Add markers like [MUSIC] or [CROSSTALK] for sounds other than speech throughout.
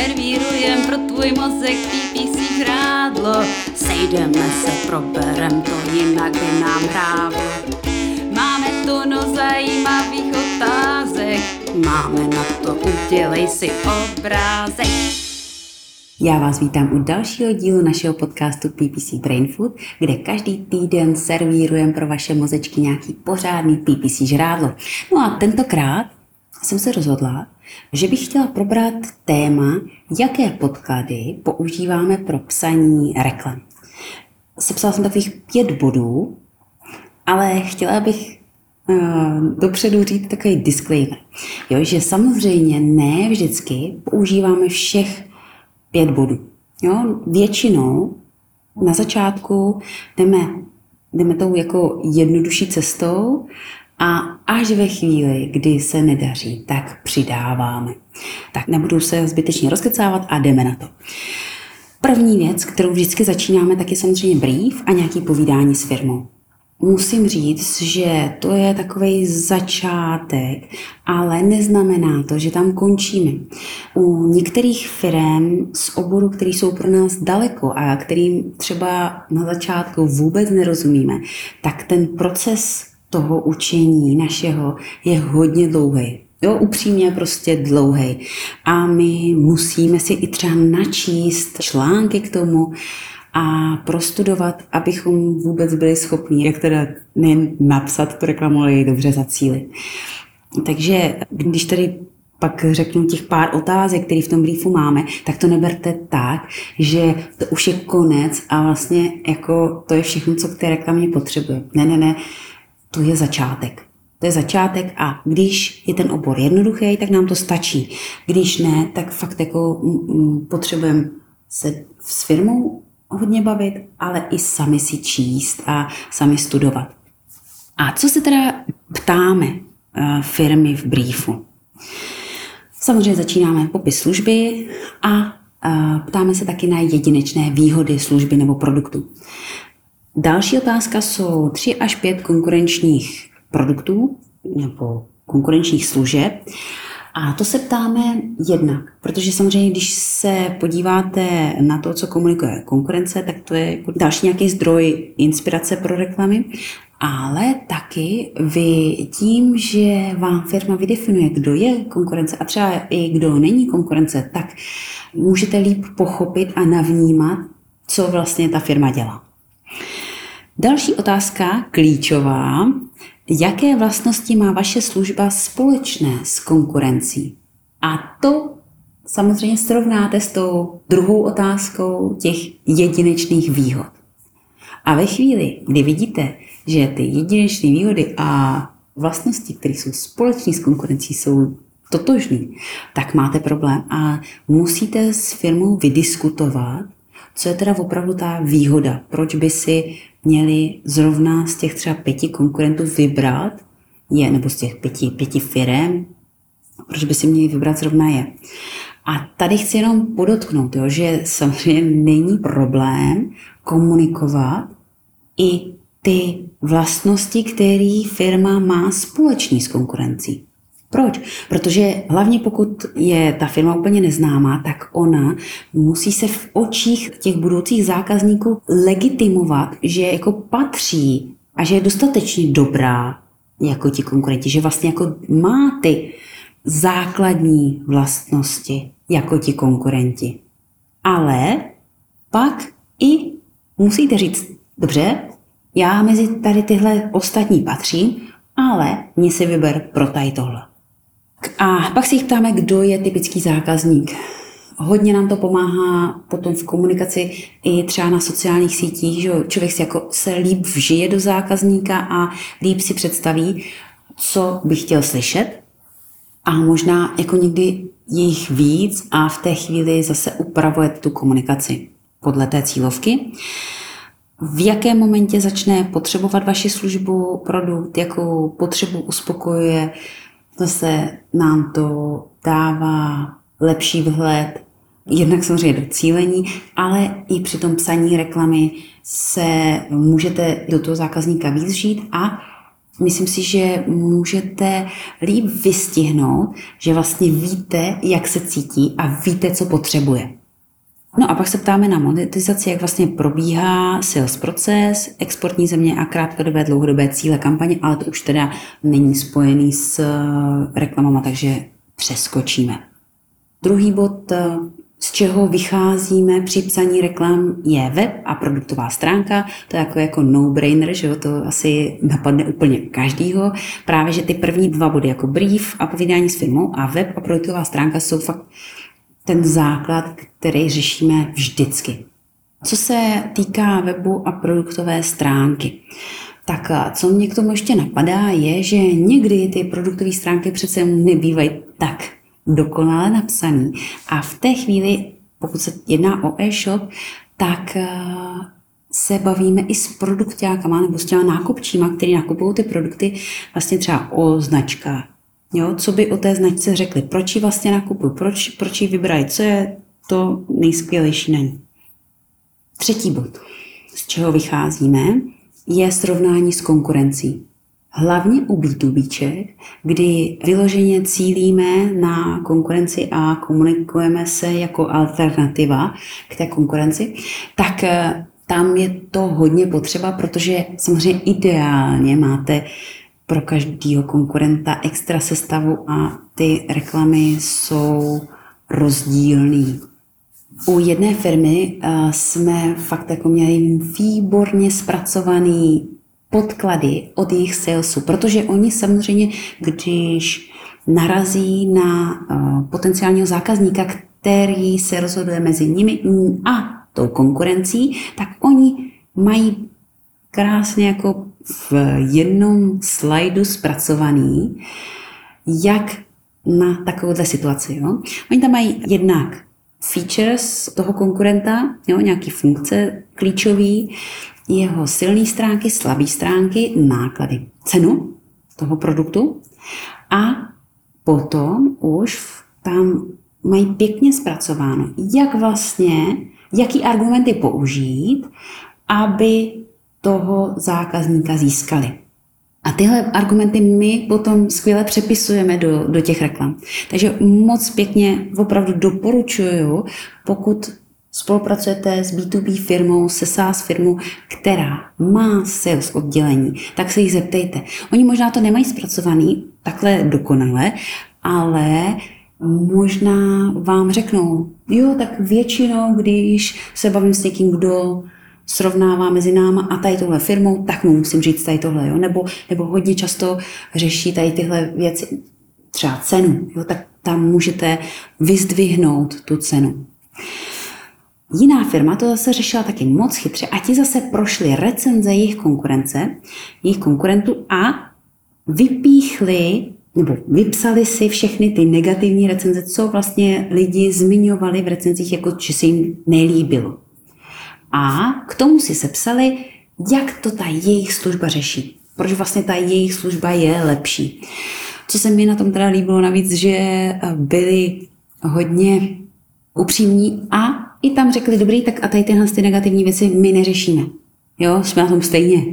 servírujem pro tvůj mozek PPC žrádlo. Sejdeme se, proberem to, jinak by nám hrávlo. Máme tu no zajímavých otázek, máme na to, udělej si obrázek. Já vás vítám u dalšího dílu našeho podcastu PPC Brain Food, kde každý týden servírujeme pro vaše mozečky nějaký pořádný PPC žrádlo. No a tentokrát jsem se rozhodla, že bych chtěla probrat téma, jaké podklady používáme pro psaní reklam. Sepsala jsem takových pět bodů, ale chtěla bych uh, dopředu říct takový disclaimer. Jo, že samozřejmě ne vždycky používáme všech pět bodů. Jo, většinou na začátku jdeme, jdeme tou jako jednodušší cestou a až ve chvíli, kdy se nedaří, tak přidáváme. Tak nebudu se zbytečně rozkecávat a jdeme na to. První věc, kterou vždycky začínáme, tak je samozřejmě brief a nějaký povídání s firmou. Musím říct, že to je takový začátek, ale neznamená to, že tam končíme. U některých firm z oboru, které jsou pro nás daleko a kterým třeba na začátku vůbec nerozumíme, tak ten proces toho učení našeho je hodně dlouhý. Jo, upřímně prostě dlouhý. A my musíme si i třeba načíst články k tomu a prostudovat, abychom vůbec byli schopni, jak teda nejen napsat tu reklamu, ale i dobře zacílit. Takže když tady pak řeknu těch pár otázek, které v tom briefu máme, tak to neberte tak, že to už je konec a vlastně jako to je všechno, co k té reklamě potřebuje. Ne, ne, ne, to je začátek. To je začátek a když je ten obor jednoduchý, tak nám to stačí. Když ne, tak fakt jako potřebujeme se s firmou hodně bavit, ale i sami si číst a sami studovat. A co se teda ptáme eh, firmy v briefu? Samozřejmě začínáme popis služby a eh, ptáme se taky na jedinečné výhody služby nebo produktu. Další otázka jsou tři až pět konkurenčních produktů nebo konkurenčních služeb. A to se ptáme jednak, protože samozřejmě, když se podíváte na to, co komunikuje konkurence, tak to je jako další nějaký zdroj inspirace pro reklamy, ale taky vy tím, že vám firma vydefinuje, kdo je konkurence a třeba i kdo není konkurence, tak můžete líp pochopit a navnímat, co vlastně ta firma dělá. Další otázka, klíčová. Jaké vlastnosti má vaše služba společné s konkurencí? A to samozřejmě srovnáte s tou druhou otázkou těch jedinečných výhod. A ve chvíli, kdy vidíte, že ty jedinečné výhody a vlastnosti, které jsou společné s konkurencí, jsou totožný, tak máte problém a musíte s firmou vydiskutovat, co je teda opravdu ta výhoda, proč by si měli zrovna z těch třeba pěti konkurentů vybrat je, nebo z těch pěti, pěti firm, proč by si měli vybrat zrovna je. A tady chci jenom podotknout, jo, že samozřejmě není problém komunikovat i ty vlastnosti, které firma má společný s konkurencí. Proč? Protože hlavně pokud je ta firma úplně neznámá, tak ona musí se v očích těch budoucích zákazníků legitimovat, že jako patří a že je dostatečně dobrá jako ti konkurenti, že vlastně jako má ty základní vlastnosti jako ti konkurenti. Ale pak i musíte říct, dobře, já mezi tady tyhle ostatní patřím, ale mě si vyber pro tady tohle. A pak si jich ptáme, kdo je typický zákazník. Hodně nám to pomáhá potom v komunikaci i třeba na sociálních sítích, že člověk si jako se líp vžije do zákazníka a líp si představí, co by chtěl slyšet. A možná jako někdy jich víc a v té chvíli zase upravuje tu komunikaci podle té cílovky. V jakém momentě začne potřebovat vaši službu, produkt, jakou potřebu uspokojuje, Zase nám to dává lepší vhled, jednak samozřejmě do cílení, ale i při tom psaní reklamy se můžete do toho zákazníka víc žít a myslím si, že můžete líp vystihnout, že vlastně víte, jak se cítí a víte, co potřebuje. No a pak se ptáme na monetizaci, jak vlastně probíhá sales proces, exportní země a krátkodobé, dlouhodobé cíle kampaně, ale to už teda není spojený s eh, reklamama, takže přeskočíme. Druhý bod, eh, z čeho vycházíme při psaní reklam, je web a produktová stránka. To je jako, jako no-brainer, že jo, to asi napadne úplně každýho. Právě, že ty první dva body jako brief a povídání s firmou a web a produktová stránka jsou fakt ten základ, který řešíme vždycky. Co se týká webu a produktové stránky, tak co mě k tomu ještě napadá, je, že někdy ty produktové stránky přece nebývají tak dokonale napsaný. A v té chvíli, pokud se jedná o e-shop, tak se bavíme i s produktákama nebo s těma nákupčíma, který nakupují ty produkty vlastně třeba o značkách, Jo, co by o té značce řekli, proč ji vlastně nakupují, proč, proč ji vybrají, co je to nejskvělejší na ní. Třetí bod, z čeho vycházíme, je srovnání s konkurencí. Hlavně u B2Bček, kdy vyloženě cílíme na konkurenci a komunikujeme se jako alternativa k té konkurenci, tak eh, tam je to hodně potřeba, protože samozřejmě ideálně máte pro každého konkurenta extra sestavu a ty reklamy jsou rozdílný. U jedné firmy uh, jsme fakt jako měli výborně zpracovaný podklady od jejich salesu, protože oni samozřejmě, když narazí na uh, potenciálního zákazníka, který se rozhoduje mezi nimi a tou konkurencí, tak oni mají krásně jako v jednom slajdu zpracovaný, jak na takovouhle situaci. Jo? Oni tam mají jednak features toho konkurenta, jo, nějaký funkce klíčový, jeho silné stránky, slabé stránky, náklady, cenu toho produktu a potom už tam mají pěkně zpracováno, jak vlastně, jaký argumenty použít, aby toho zákazníka získali. A tyhle argumenty my potom skvěle přepisujeme do, do těch reklam. Takže moc pěkně opravdu doporučuju, pokud spolupracujete s B2B firmou, se SaaS firmou, která má sales oddělení, tak se jich zeptejte. Oni možná to nemají zpracovaný takhle dokonale, ale možná vám řeknou, jo, tak většinou, když se bavím s někým, kdo srovnává mezi náma a tady tohle firmou, tak mu musím říct tady tohle, jo? Nebo, nebo hodně často řeší tady tyhle věci, třeba cenu, jo? tak tam můžete vyzdvihnout tu cenu. Jiná firma to zase řešila taky moc chytře a ti zase prošli recenze jejich konkurence, jejich konkurentů a vypíchli nebo vypsali si všechny ty negativní recenze, co vlastně lidi zmiňovali v recenzích, jako že se jim nelíbilo. A k tomu si sepsali, jak to ta jejich služba řeší. Proč vlastně ta jejich služba je lepší. Co se mi na tom teda líbilo navíc, že byli hodně upřímní a i tam řekli, dobrý, tak a tady tyhle ty negativní věci my neřešíme. Jo, jsme na tom stejně.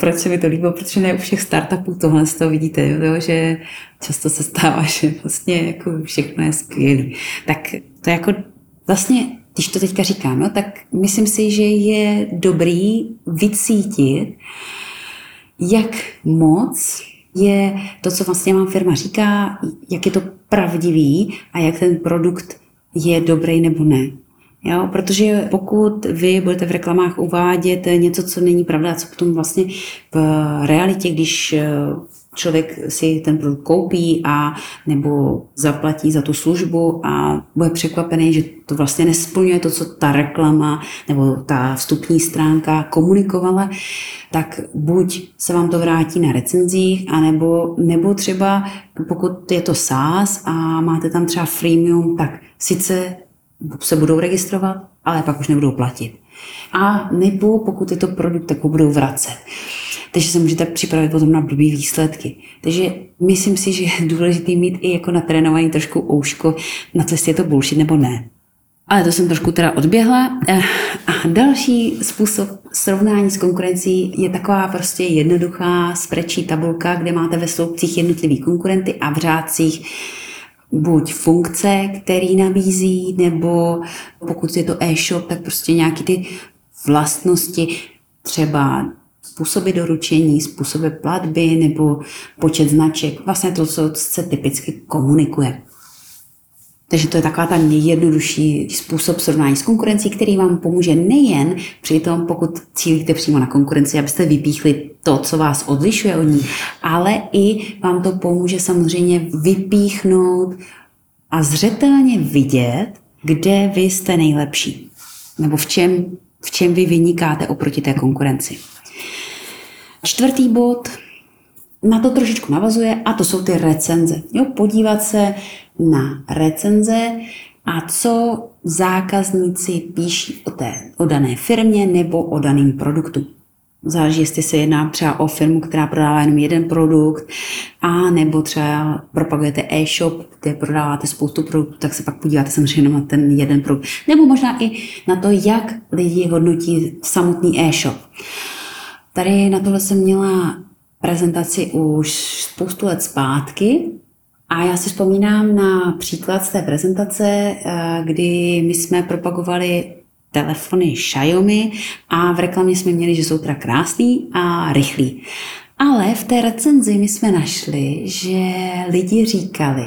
Proč se mi to líbilo? Protože ne u všech startupů tohle z toho vidíte, jo, že často se stává, [LAUGHS] že vlastně jako všechno je skvělé. Tak to je jako vlastně když to teďka říkám, no, tak myslím si, že je dobrý vycítit, jak moc je to, co vlastně vám firma říká, jak je to pravdivý a jak ten produkt je dobrý nebo ne. Jo, protože pokud vy budete v reklamách uvádět něco, co není pravda, co potom vlastně v realitě, když člověk si ten produkt koupí a nebo zaplatí za tu službu a bude překvapený, že to vlastně nesplňuje to, co ta reklama nebo ta vstupní stránka komunikovala, tak buď se vám to vrátí na recenzích, anebo, nebo třeba pokud je to SaaS a máte tam třeba freemium, tak sice se budou registrovat, ale pak už nebudou platit. A nebo pokud je to produkt, tak ho budou vracet takže se můžete připravit potom na blbý výsledky. Takže myslím si, že je důležité mít i jako natrénovaný trošku ouško, na co je to bullshit nebo ne. Ale to jsem trošku teda odběhla. Eh, a další způsob srovnání s konkurencí je taková prostě jednoduchá sprečí tabulka, kde máte ve sloupcích jednotlivý konkurenty a v řádcích buď funkce, který nabízí, nebo pokud je to e-shop, tak prostě nějaký ty vlastnosti, třeba způsoby doručení, způsoby platby nebo počet značek, vlastně to, co se typicky komunikuje. Takže to je taková ta nejjednodušší způsob srovnání s konkurencí, který vám pomůže nejen při tom, pokud cílíte přímo na konkurenci, abyste vypíchli to, co vás odlišuje od ní, ale i vám to pomůže samozřejmě vypíchnout a zřetelně vidět, kde vy jste nejlepší. Nebo v čem, v čem vy vynikáte oproti té konkurenci. Čtvrtý bod na to trošičku navazuje a to jsou ty recenze. Jo, podívat se na recenze a co zákazníci píší o, té, o dané firmě nebo o daném produktu. Záleží, jestli se jedná třeba o firmu, která prodává jenom jeden produkt, a nebo třeba propagujete e-shop, kde prodáváte spoustu produktů, tak se pak podíváte samozřejmě na ten jeden produkt. Nebo možná i na to, jak lidi hodnotí samotný e-shop. Tady na tohle jsem měla prezentaci už spoustu let zpátky a já si vzpomínám na příklad z té prezentace, eh, kdy my jsme propagovali telefony Xiaomi a v reklamě jsme měli, že jsou teda krásný a rychlý. Ale v té recenzi my jsme našli, že lidi říkali,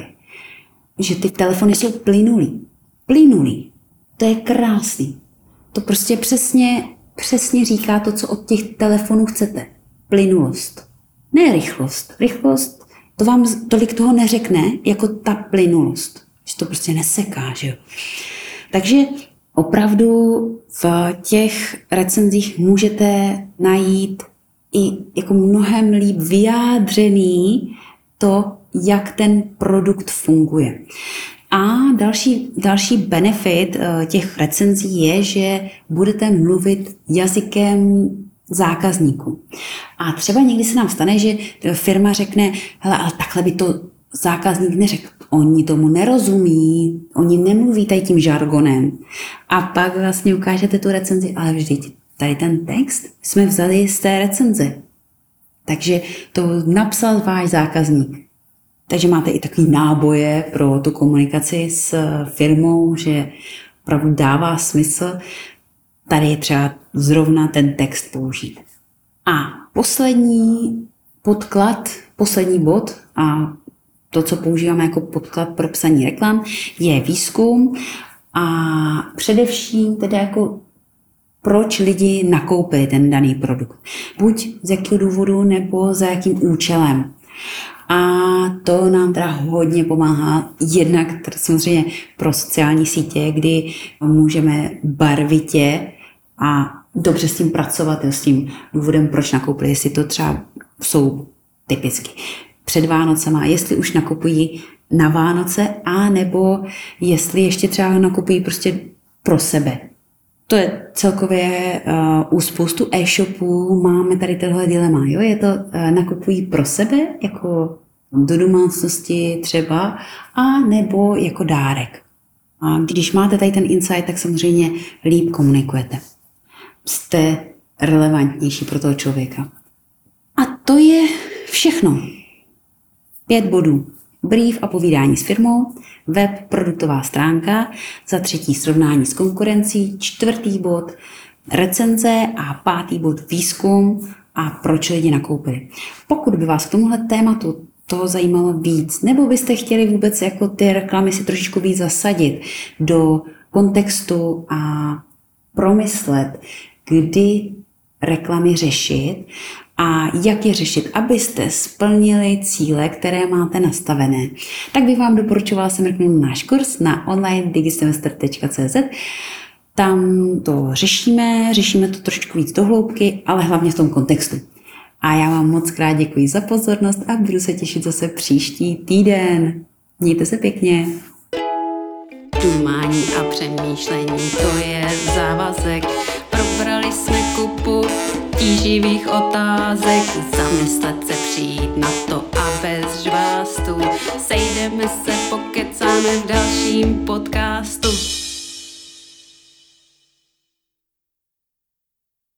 že ty telefony jsou plynulý. Plynulý. To je krásný. To prostě přesně, přesně říká to, co od těch telefonů chcete. Plynulost. Ne rychlost. Rychlost, to vám tolik toho neřekne, jako ta plynulost. Že to prostě neseká, že jo. Takže opravdu v těch recenzích můžete najít i jako mnohem líp vyjádřený to, jak ten produkt funguje. A další, další benefit eh, těch recenzí je, že budete mluvit jazykem zákazníků. A třeba někdy se nám stane, že firma řekne, hele, ale takhle by to zákazník neřekl. Oni tomu nerozumí, oni nemluví tady tím žargonem. A pak vlastně ukážete tu recenzi, ale vždyť tady ten text jsme vzali z té recenze. Takže to napsal váš zákazník. Takže máte i takový náboje pro tu komunikaci s firmou, že opravdu dává smysl tady je třeba zrovna ten text použít. A poslední podklad, poslední bod a to, co používáme jako podklad pro psaní reklam, je výzkum a především teda jako proč lidi nakoupili ten daný produkt. Buď z jakého důvodu, nebo za jakým účelem. A to nám teda hodně pomáhá jednak samozřejmě pro sociální sítě, kdy můžeme barvitě a dobře s tím pracovat, s tím důvodem, proč nakoupili, jestli to třeba jsou typicky před Vánocema, jestli už nakupují na Vánoce, a nebo jestli ještě třeba nakupují prostě pro sebe. To je celkově uh, u spoustu e-shopů máme tady tohle dilema. Jo? Je to uh, nakupují pro sebe, jako do domácnosti třeba, a nebo jako dárek. A když máte tady ten insight, tak samozřejmě líp komunikujete jste relevantnější pro toho člověka. A to je všechno. Pět bodů. Brief a povídání s firmou, web, produktová stránka, za třetí srovnání s konkurencí, čtvrtý bod recenze a pátý bod výzkum a proč lidi nakoupili. Pokud by vás k tomuhle tématu to zajímalo víc, nebo byste chtěli vůbec jako ty reklamy si trošičku víc zasadit do kontextu a promyslet, kdy reklamy řešit a jak je řešit, abyste splnili cíle, které máte nastavené. Tak bych vám doporučovala se mrknout náš kurz na online digisemester.cz. Tam to řešíme, řešíme to trošku víc dohloubky, ale hlavně v tom kontextu. A já vám moc krát děkuji za pozornost a budu se těšit zase příští týden. Mějte se pěkně. Dumání a přemýšlení, to je závazek Probrali jsme kupu tíživých otázek, zamyslet se přijít na to a bez žvástu. Sejdeme se, pokecáme v dalším podcastu.